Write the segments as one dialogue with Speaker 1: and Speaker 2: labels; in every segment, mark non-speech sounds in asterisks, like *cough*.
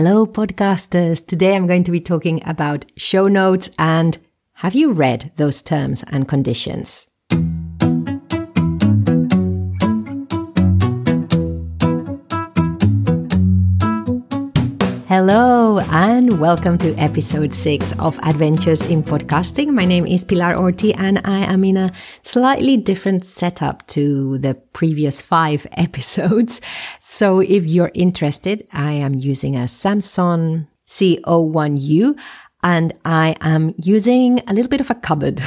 Speaker 1: Hello, podcasters. Today I'm going to be talking about show notes and have you read those terms and conditions? Hello and welcome to episode six of Adventures in Podcasting. My name is Pilar Orti and I am in a slightly different setup to the previous five *laughs* episodes. So if you're interested, I am using a Samsung C01U and I am using a little bit of a cupboard.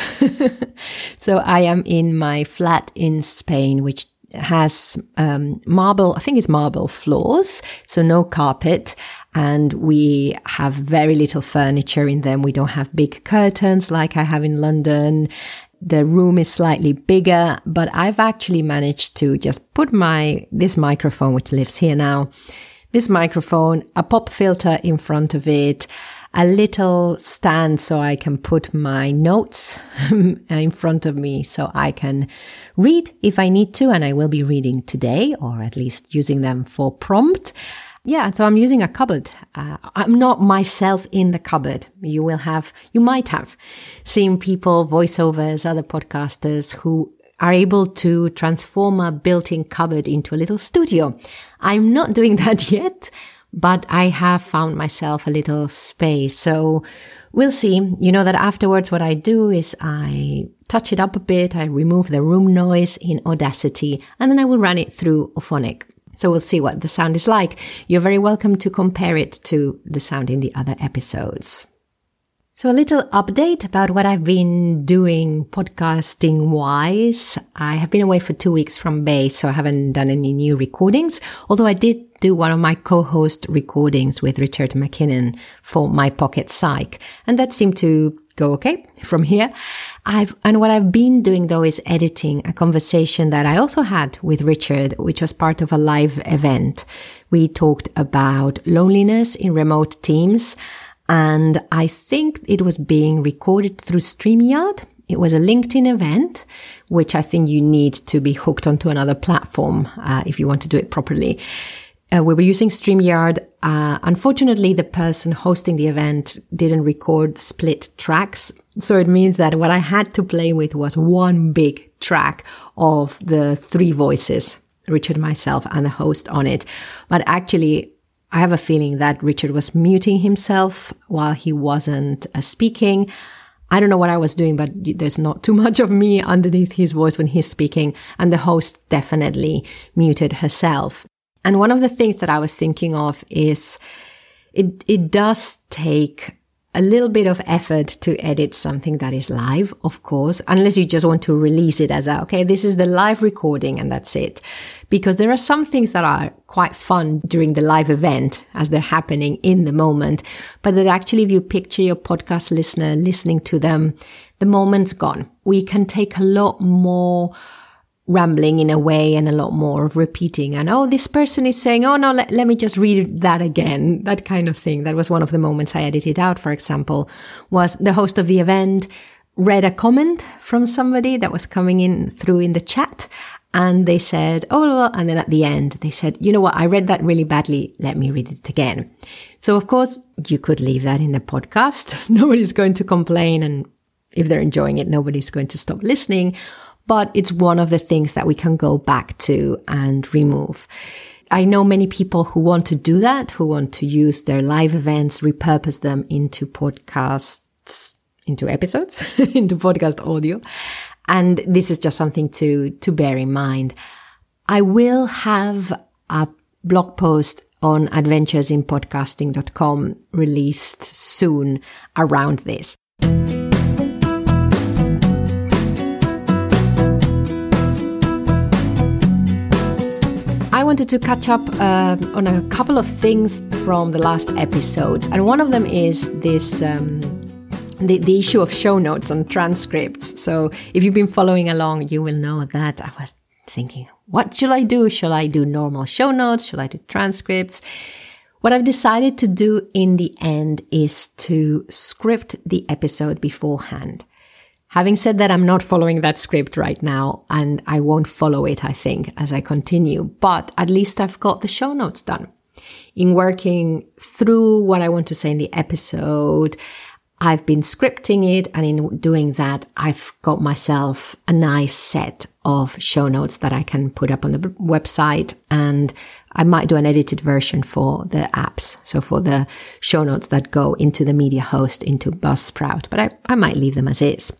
Speaker 1: *laughs* so I am in my flat in Spain, which has um, marble, I think it's marble floors, so no carpet. And we have very little furniture in them. We don't have big curtains like I have in London. The room is slightly bigger, but I've actually managed to just put my, this microphone, which lives here now, this microphone, a pop filter in front of it, a little stand so I can put my notes *laughs* in front of me so I can read if I need to. And I will be reading today or at least using them for prompt. Yeah, so I'm using a cupboard. Uh, I'm not myself in the cupboard. You will have, you might have seen people, voiceovers, other podcasters who are able to transform a built-in cupboard into a little studio. I'm not *laughs* doing that yet, but I have found myself a little space. So we'll see. You know that afterwards, what I do is I touch it up a bit. I remove the room noise in Audacity and then I will run it through Auphonic. So we'll see what the sound is like. You're very welcome to compare it to the sound in the other episodes. So a little update about what I've been doing podcasting wise. I have been away for two weeks from base, so I haven't done any new recordings, although I did do one of my co-host recordings with Richard McKinnon for My Pocket Psych. And that seemed to go okay from here. I've, and what I've been doing though is editing a conversation that I also had with Richard, which was part of a live event. We talked about loneliness in remote teams and I think it was being recorded through StreamYard. It was a LinkedIn event, which I think you need to be hooked onto another platform uh, if you want to do it properly. Uh, we were using StreamYard. Uh, unfortunately, the person hosting the event didn't record split tracks. So it means that what I had to play with was one big track of the three voices, Richard, myself, and the host on it. But actually, I have a feeling that Richard was muting himself while he wasn't uh, speaking. I don't know what I was doing, but there's not too *laughs* much of me underneath his voice when he's speaking. And the host definitely muted herself. And one of the things that I was thinking of is it, it does take a little bit of effort to edit something that is live, of course, unless you just want to release it as a, okay, this is the live recording and that's it. Because there are some things that are quite fun during the live event as they're happening in the moment. But that actually, if you picture your podcast listener listening to them, the moment's gone. We can take a lot more rambling in a way and a lot more of repeating and oh this person is saying oh no let, let me just read that again that kind of thing that was one of the moments i edited out for example was the host of the event read a comment from somebody that was coming in through in the chat and they said, oh, well, and then at the end, they said, you know what? I read that really badly. Let me read it again. So of course, you could leave that in the podcast. *laughs* Nobody's going to complain. And if they're enjoying it, nobody's going to stop listening but it's one of the things that we can go back to and remove. I know many people who want to do that, who want to use their live events, repurpose them into podcasts, into episodes, *laughs* into podcast audio. And this is just something to, to bear in mind. I will have a blog post on adventuresinpodcasting.com released soon around this. Wanted to catch up uh, on a couple of things from the last episodes, and one of them is this. Um, the, the issue of show notes and transcripts. So if you've been following along, you will know that I was thinking, what should I do? Shall I do normal show notes? Shall I do transcripts? What I've decided to do in the end is to script the episode beforehand. Having said that, I'm not following that script right now and I won't follow it, I think, as I continue, but at least I've got the show notes done. in working through what I want to say in the episode, I've been scripting it. And in doing that, I've got myself a nice set of show notes that I can put up on the website. And I might do an edited version for the apps. So for the show notes that go into the media host into Buzzsprout, but I, I might leave them as is.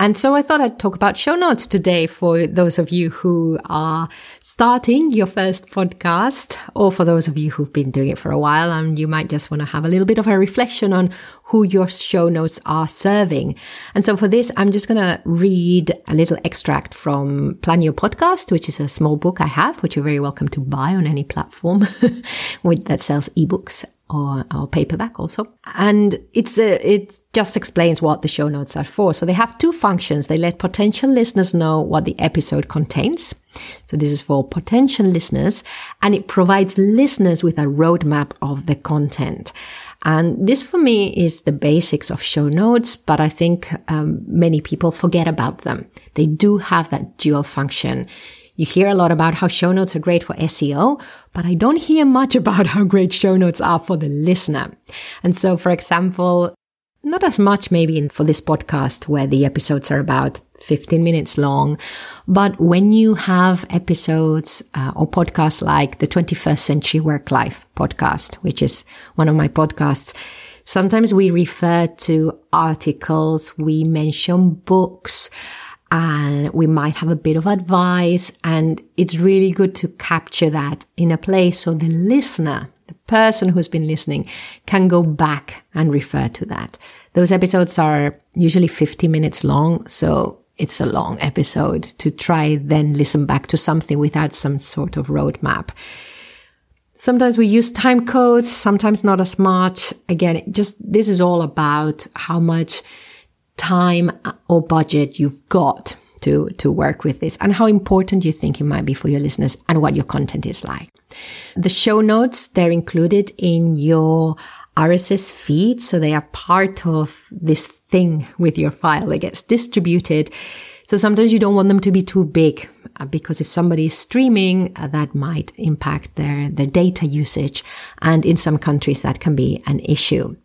Speaker 1: And so I thought I'd talk about show notes today for those of you who are starting your first podcast, or for those of you who've been doing it for a while and you might just want to have a little bit of a reflection on who your show notes are serving. And so for this, I'm just going to read a little extract from Plan Your Podcast, which is a small book I have, which you're very welcome to buy on any platform *laughs* that sells ebooks or, or paperback also. And it's a, it just explains what the show notes are for. So they have two functions. They let potential listeners know what the episode contains. So this is for potential listeners and it provides listeners with a roadmap of the content. And this for me is the basics of show notes, but I think um, many people forget about them. They do have that dual function. You hear a lot about how show notes are great for SEO, but I don't hear much *laughs* about how great show notes are for the listener. And so, for example, not as much maybe for this podcast where the episodes are about 15 minutes long. But when you have episodes uh, or podcasts like the 21st Century Work Life podcast, which is one of my podcasts, sometimes we refer to articles, we mention books, and we might have a bit of advice. And it's really good to capture that in a place so the listener, the person who's been listening can go back and refer to that. Those episodes are usually 50 minutes long. So it's a long episode to try then listen back to something without some sort of roadmap. Sometimes we use time codes, sometimes not as much. Again, just this is all about how much time or budget you've got to, to work with this and how important you think it might be for your listeners and what your content is like. The show notes, they're included in your RSS feed. So they are part of this thing with your file. that gets distributed. So sometimes you don't want them to be too big uh, because if somebody is streaming, uh, that might impact their, their data usage. And in some countries, that can be an issue.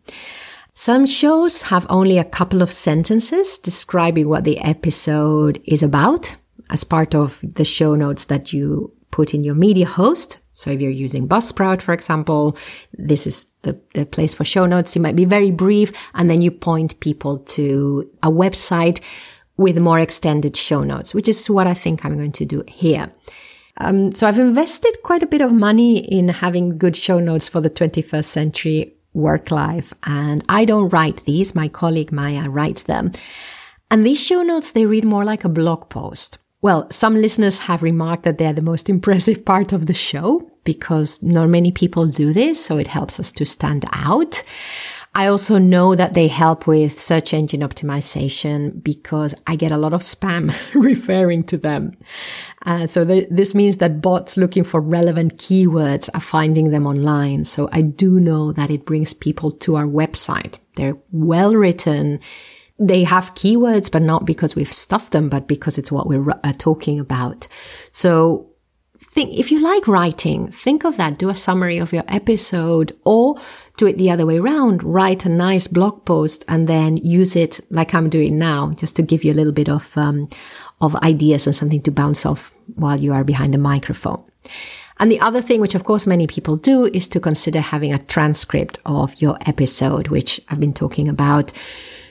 Speaker 1: Some shows have only a couple of sentences describing what the episode is about as part of the show notes that you put in your media host. So if you're using Buzzsprout, for example, this is the, the place for show notes. It might be very brief and then you point people to a website with more extended show notes, which is what I think I'm going to do here. Um, so I've invested quite a bit of money in having good show notes for the 21st century work life. And I don't write these. My colleague Maya writes them. And these show notes, they read more like a blog post. Well, some listeners have remarked that they're the most *laughs* impressive part of the show because not many people do this. So it helps us to stand out. I also know that they help with search engine optimization because I get a lot of spam *laughs* referring to them. Uh, so th- this means that bots looking for relevant keywords are finding them online. So I do know that it brings people to our website. They're well written. They have keywords, but not because we've stuffed them, but because it's what we're uh, talking about. So think, if you like writing, think of that. Do a summary of your episode or do it the other way around. Write a nice blog post and then use it like I'm doing now, just to give you a little bit of, um, of ideas and something to bounce off while you are behind the microphone. And the other thing, which of course many people do, is to consider having a transcript of your episode, which I've been talking about.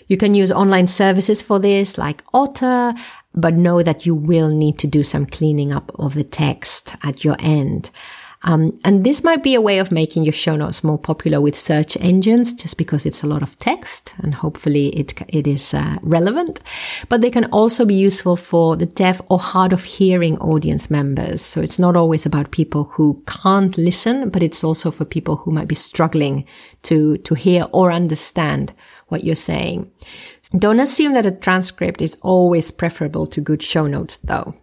Speaker 1: You can use online services for this, like Otter, but know that you will need to do some cleaning up of the text at your end. Um, and this might be a way of making your show notes more popular with search engines, just because it's a lot of text and hopefully it, it is uh, relevant. But they can also be useful for the deaf or hard of hearing audience members. So it's not always about people who can't listen, but it's also for people who might be struggling to, to hear or understand what you're saying. Don't assume that a transcript is always preferable to good show notes though.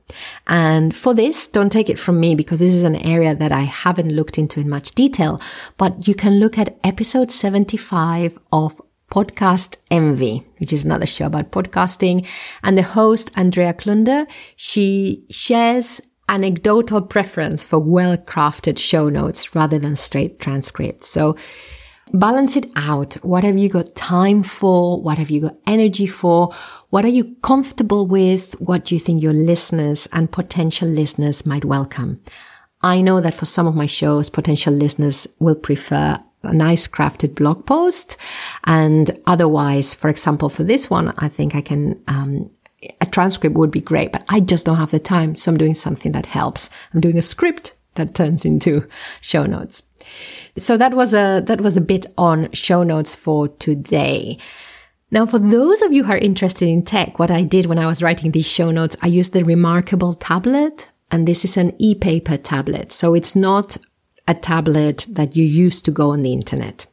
Speaker 1: And for this, don't take it from me because this is an area that I haven't looked into in much detail, but you can look at episode 75 of Podcast Envy, which is another show about podcasting. And the host, Andrea Klunder, she shares anecdotal preference for well crafted show notes rather than straight transcripts. So balance it out. What have you got time for? What have you got energy for? What are you comfortable with? What do you think your listeners and potential listeners might welcome? I know that for some of my shows, potential listeners will prefer a nice crafted blog post. And otherwise, for example, for this one, I think I can, um, a transcript would be great, but I just don't have the time. So I'm doing something that helps. I'm doing a script that turns into show notes. So that was a, that was a bit on show notes for today. Now, for those of you who are interested in tech, what I did when I was writing these show notes, I used the Remarkable tablet and this is an e-paper tablet. So it's not a tablet that you use to go on the internet.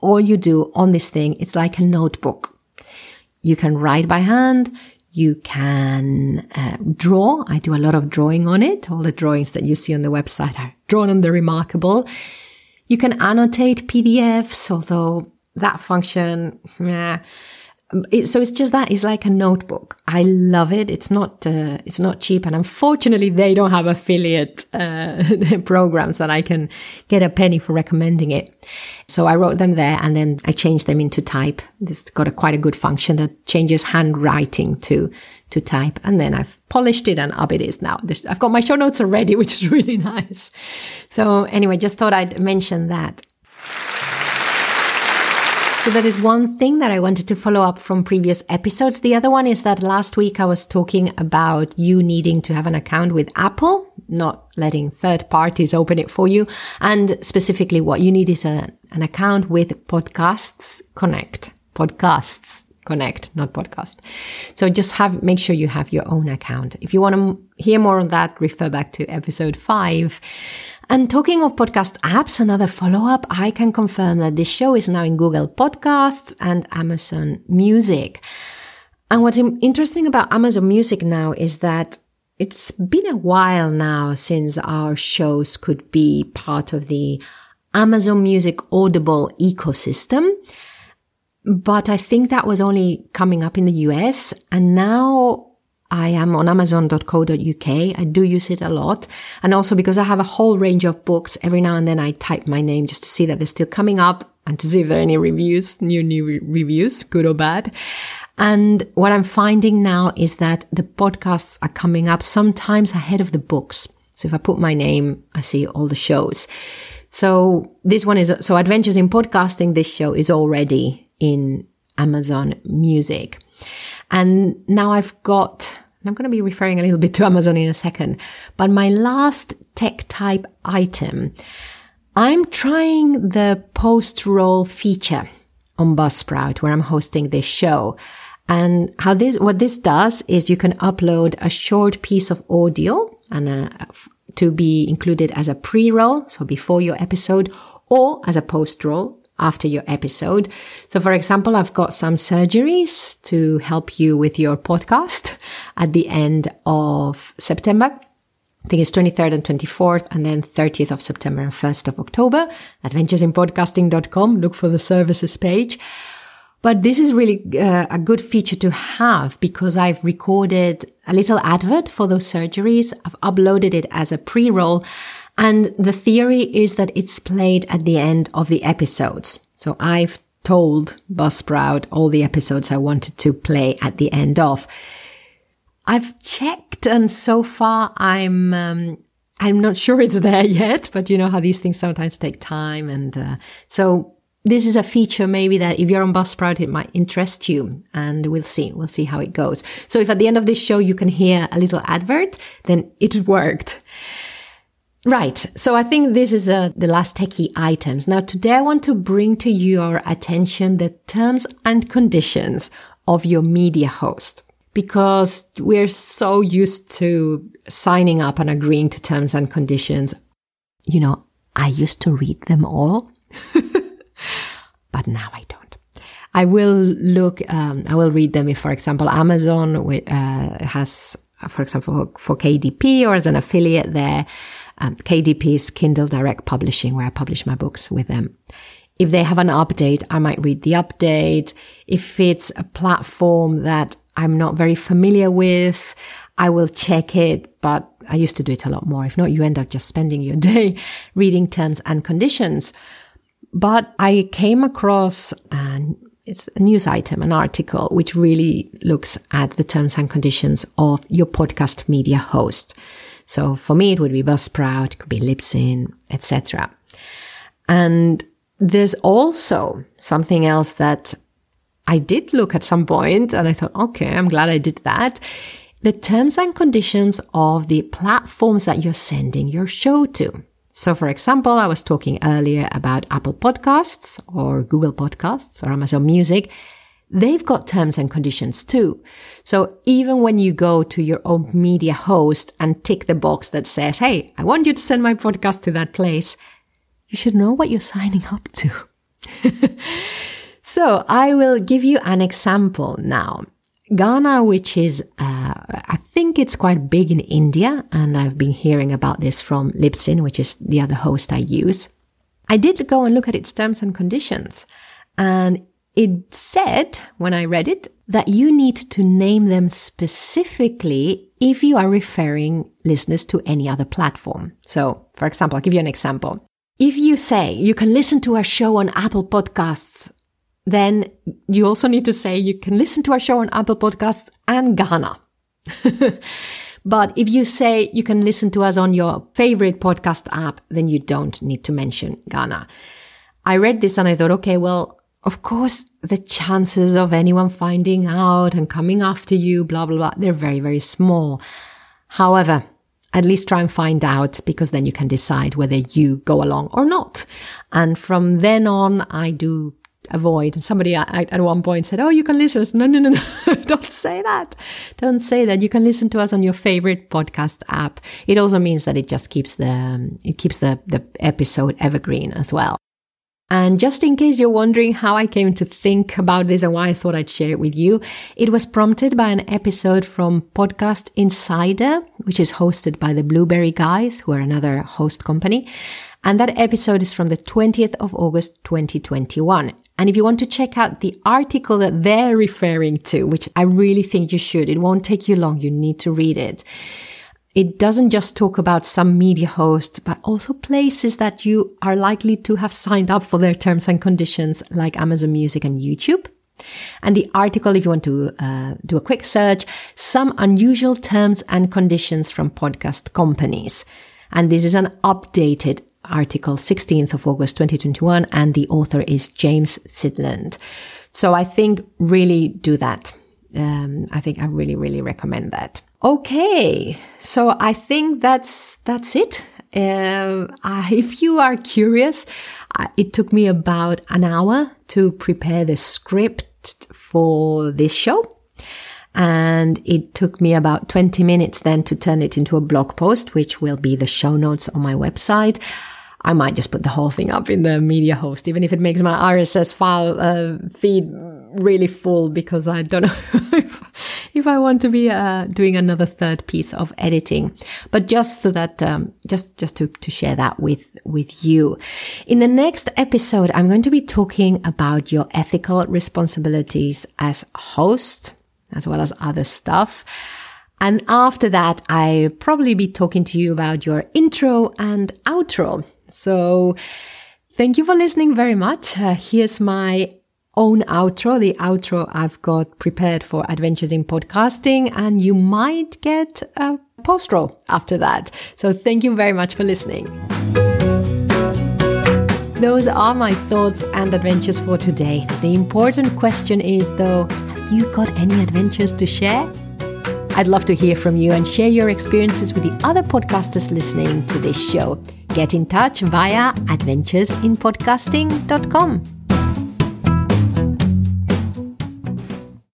Speaker 1: All you do on this thing, it's like a notebook. You can write by hand. You can uh, draw. I do a lot of drawing on it. All the drawings that you see on the website are drawn on the Remarkable. You can annotate PDFs, although that function, yeah, so it's just that it's like a notebook. I love it. It's not uh, it's not cheap, and unfortunately, they don't have affiliate uh, *laughs* programs that I can get a penny for recommending it. So I wrote them there, and then I changed them into type. This got a quite a good function that changes handwriting to to type, and then I've polished it, and up it is now. I've got my show notes already, *laughs* which is really *laughs* nice. So anyway, just thought I'd mention that. So that is one thing that I wanted to follow up from previous episodes. The other one is that last week I was talking about you needing to have an account with Apple, not letting third parties open it for you. And specifically what you need is a, an account with Podcasts Connect. Podcasts Connect, not podcast. So just have, make sure you have your own account. If you want to hear more on that, refer back to episode five. And talking of podcast apps, another follow up, I can confirm that this show is now in Google Podcasts and Amazon Music. And what's interesting about Amazon Music now is that it's been a while now since our shows could be part of the Amazon Music Audible ecosystem. But I think that was only coming up in the US. And now I am on amazon.co.uk. I do use it a lot. And also because I have a whole range of books, every now and then I type my name just to see that they're still coming up and to see if there are any reviews, new, new re- reviews, good or bad. And what I'm finding now is that the podcasts are coming up sometimes ahead of the books. So if I put my name, I see all the shows. So this one is, so Adventures in Podcasting, this show is already in Amazon Music. And now I've got, I'm going to be referring a little bit to Amazon in a second, but my last tech type item, I'm trying the post roll feature on Buzzsprout where I'm hosting this show. And how this, what this does is you can upload a short piece of audio and a, to be included as a pre-roll. So before your episode or as a post roll after your episode. So for example, I've got some surgeries to help you with your podcast at the end of September. I think it's 23rd and 24th and then 30th of September and 1st of October. Adventuresinpodcasting.com. Look for the services page. But this is really uh, a good feature to have because I've recorded a little advert for those surgeries. I've uploaded it as a pre-roll and the theory is that it's played at the end of the episodes. So I've told Buzzsprout all the episodes I wanted to play at the end of. I've checked and so far I'm, um, I'm not sure it's there *laughs* yet, but you know how these things sometimes take time. And, uh, so this is a feature maybe that if you're on Buzzsprout, it might interest you and we'll see. We'll see how it goes. So if at the end of this show you can hear a little advert, then it worked. Right. So I think this is uh, the last techie items. Now today I want to bring to your attention the terms and conditions of your media host because we're so used to signing up and agreeing to terms and conditions. You know, I used to read them all, *laughs* but now I don't. I will look, um, I will read them if, for example, Amazon uh, has, for example, for KDP or as an affiliate there, um, KDP's Kindle Direct Publishing, where I publish my books with them. If they have an update, I might read the update. If it's a platform that I'm not very familiar with, I will check it, but I used to do it a lot more. If not, you end up just spending your *laughs* day reading terms and conditions. But I came across an it's a news item, an article, which really looks at the terms and conditions of your podcast media host. So for me, it would be Buzzsprout, it could be Libsyn, etc. And there's also something else that I did look at some point and I thought, okay, I'm glad I did that. The terms and conditions of the platforms that you're sending your show to. So, for example, I was talking earlier about Apple Podcasts or Google Podcasts or Amazon Music. They've got terms and conditions too. So even when you go to your own media host and tick the box that says, Hey, I want you to send my podcast to that place, you should know what you're signing up to. *laughs* so I will give you an example now. Gaana, which is, uh, I think it's quite big in India, and I've been hearing about this from Libsyn, which is the other host I use. I did go and look at its terms and conditions, and it said, when I read it, that you need to name them specifically if you are referring listeners to any other platform. So, for example, I'll give you an example. If you say you can listen to our show on Apple Podcasts then you also need to say you can listen to our show on Apple Podcasts and Gaana. *laughs* but if you say you can listen to us on your favorite podcast app, then you don't need to mention Gaana. I read this and I thought, okay, well, of course, the chances of anyone finding out and coming after you, blah, blah, blah, they're very, very small. However, at least try and find out because then you can decide whether you go along or not. And from then on, I do avoid. And somebody at one point said, "Oh, you can listen." no, no, no, no! *laughs* Don't say that. Don't say that. You can listen to us on your favorite podcast app. It also means that it just keeps the it keeps the the episode evergreen as well. And just in case you're wondering how I came to think about this and why I thought I'd share it with you, it was prompted by an episode from Podcast Insider, which is hosted by the Blubrry Guys, who are another host company. And that episode is from the 20th of August, 2021. And if you want to check out the article that they're referring to, which I really think you should, it won't take you long. You need to read it. It doesn't just talk about some media host, but also places that you are likely to have signed up for their terms and conditions, like Amazon Music and YouTube. And the article, if you want to uh, do a quick search, some unusual terms and conditions from podcast companies. And this is an updated article, 16th of August 2021, and the author is James Cridland. So I think really do that. Um, I think I really, really recommend that. Okay, so I think that's that's it. Uh, if you are curious, it took me about an hour to prepare the script for this show. And it took me about 20 minutes then to turn it into a blog post, which will be the show notes on my website. I might just put the whole thing up in the media host, even if it makes my RSS file uh, feed really full, because I don't know *laughs* if, I want to be uh, doing another third piece of editing. But just so that, um, just just to to share that with with you. In the next episode, I'm going to be talking about your ethical responsibilities as host, as well as other stuff. And after that, I'll probably be talking to you about your intro and outro. So thank you for listening very much. Uh, here's my own outro, the outro I've got prepared for Adventures in Podcasting, and you might get a post roll after that. So thank you very much for listening. Those are my thoughts and adventures for today. The important question is though, have you got any adventures to share? I'd love to hear from you and share your experiences with the other podcasters listening to this show. Get in touch via adventuresinpodcasting.com.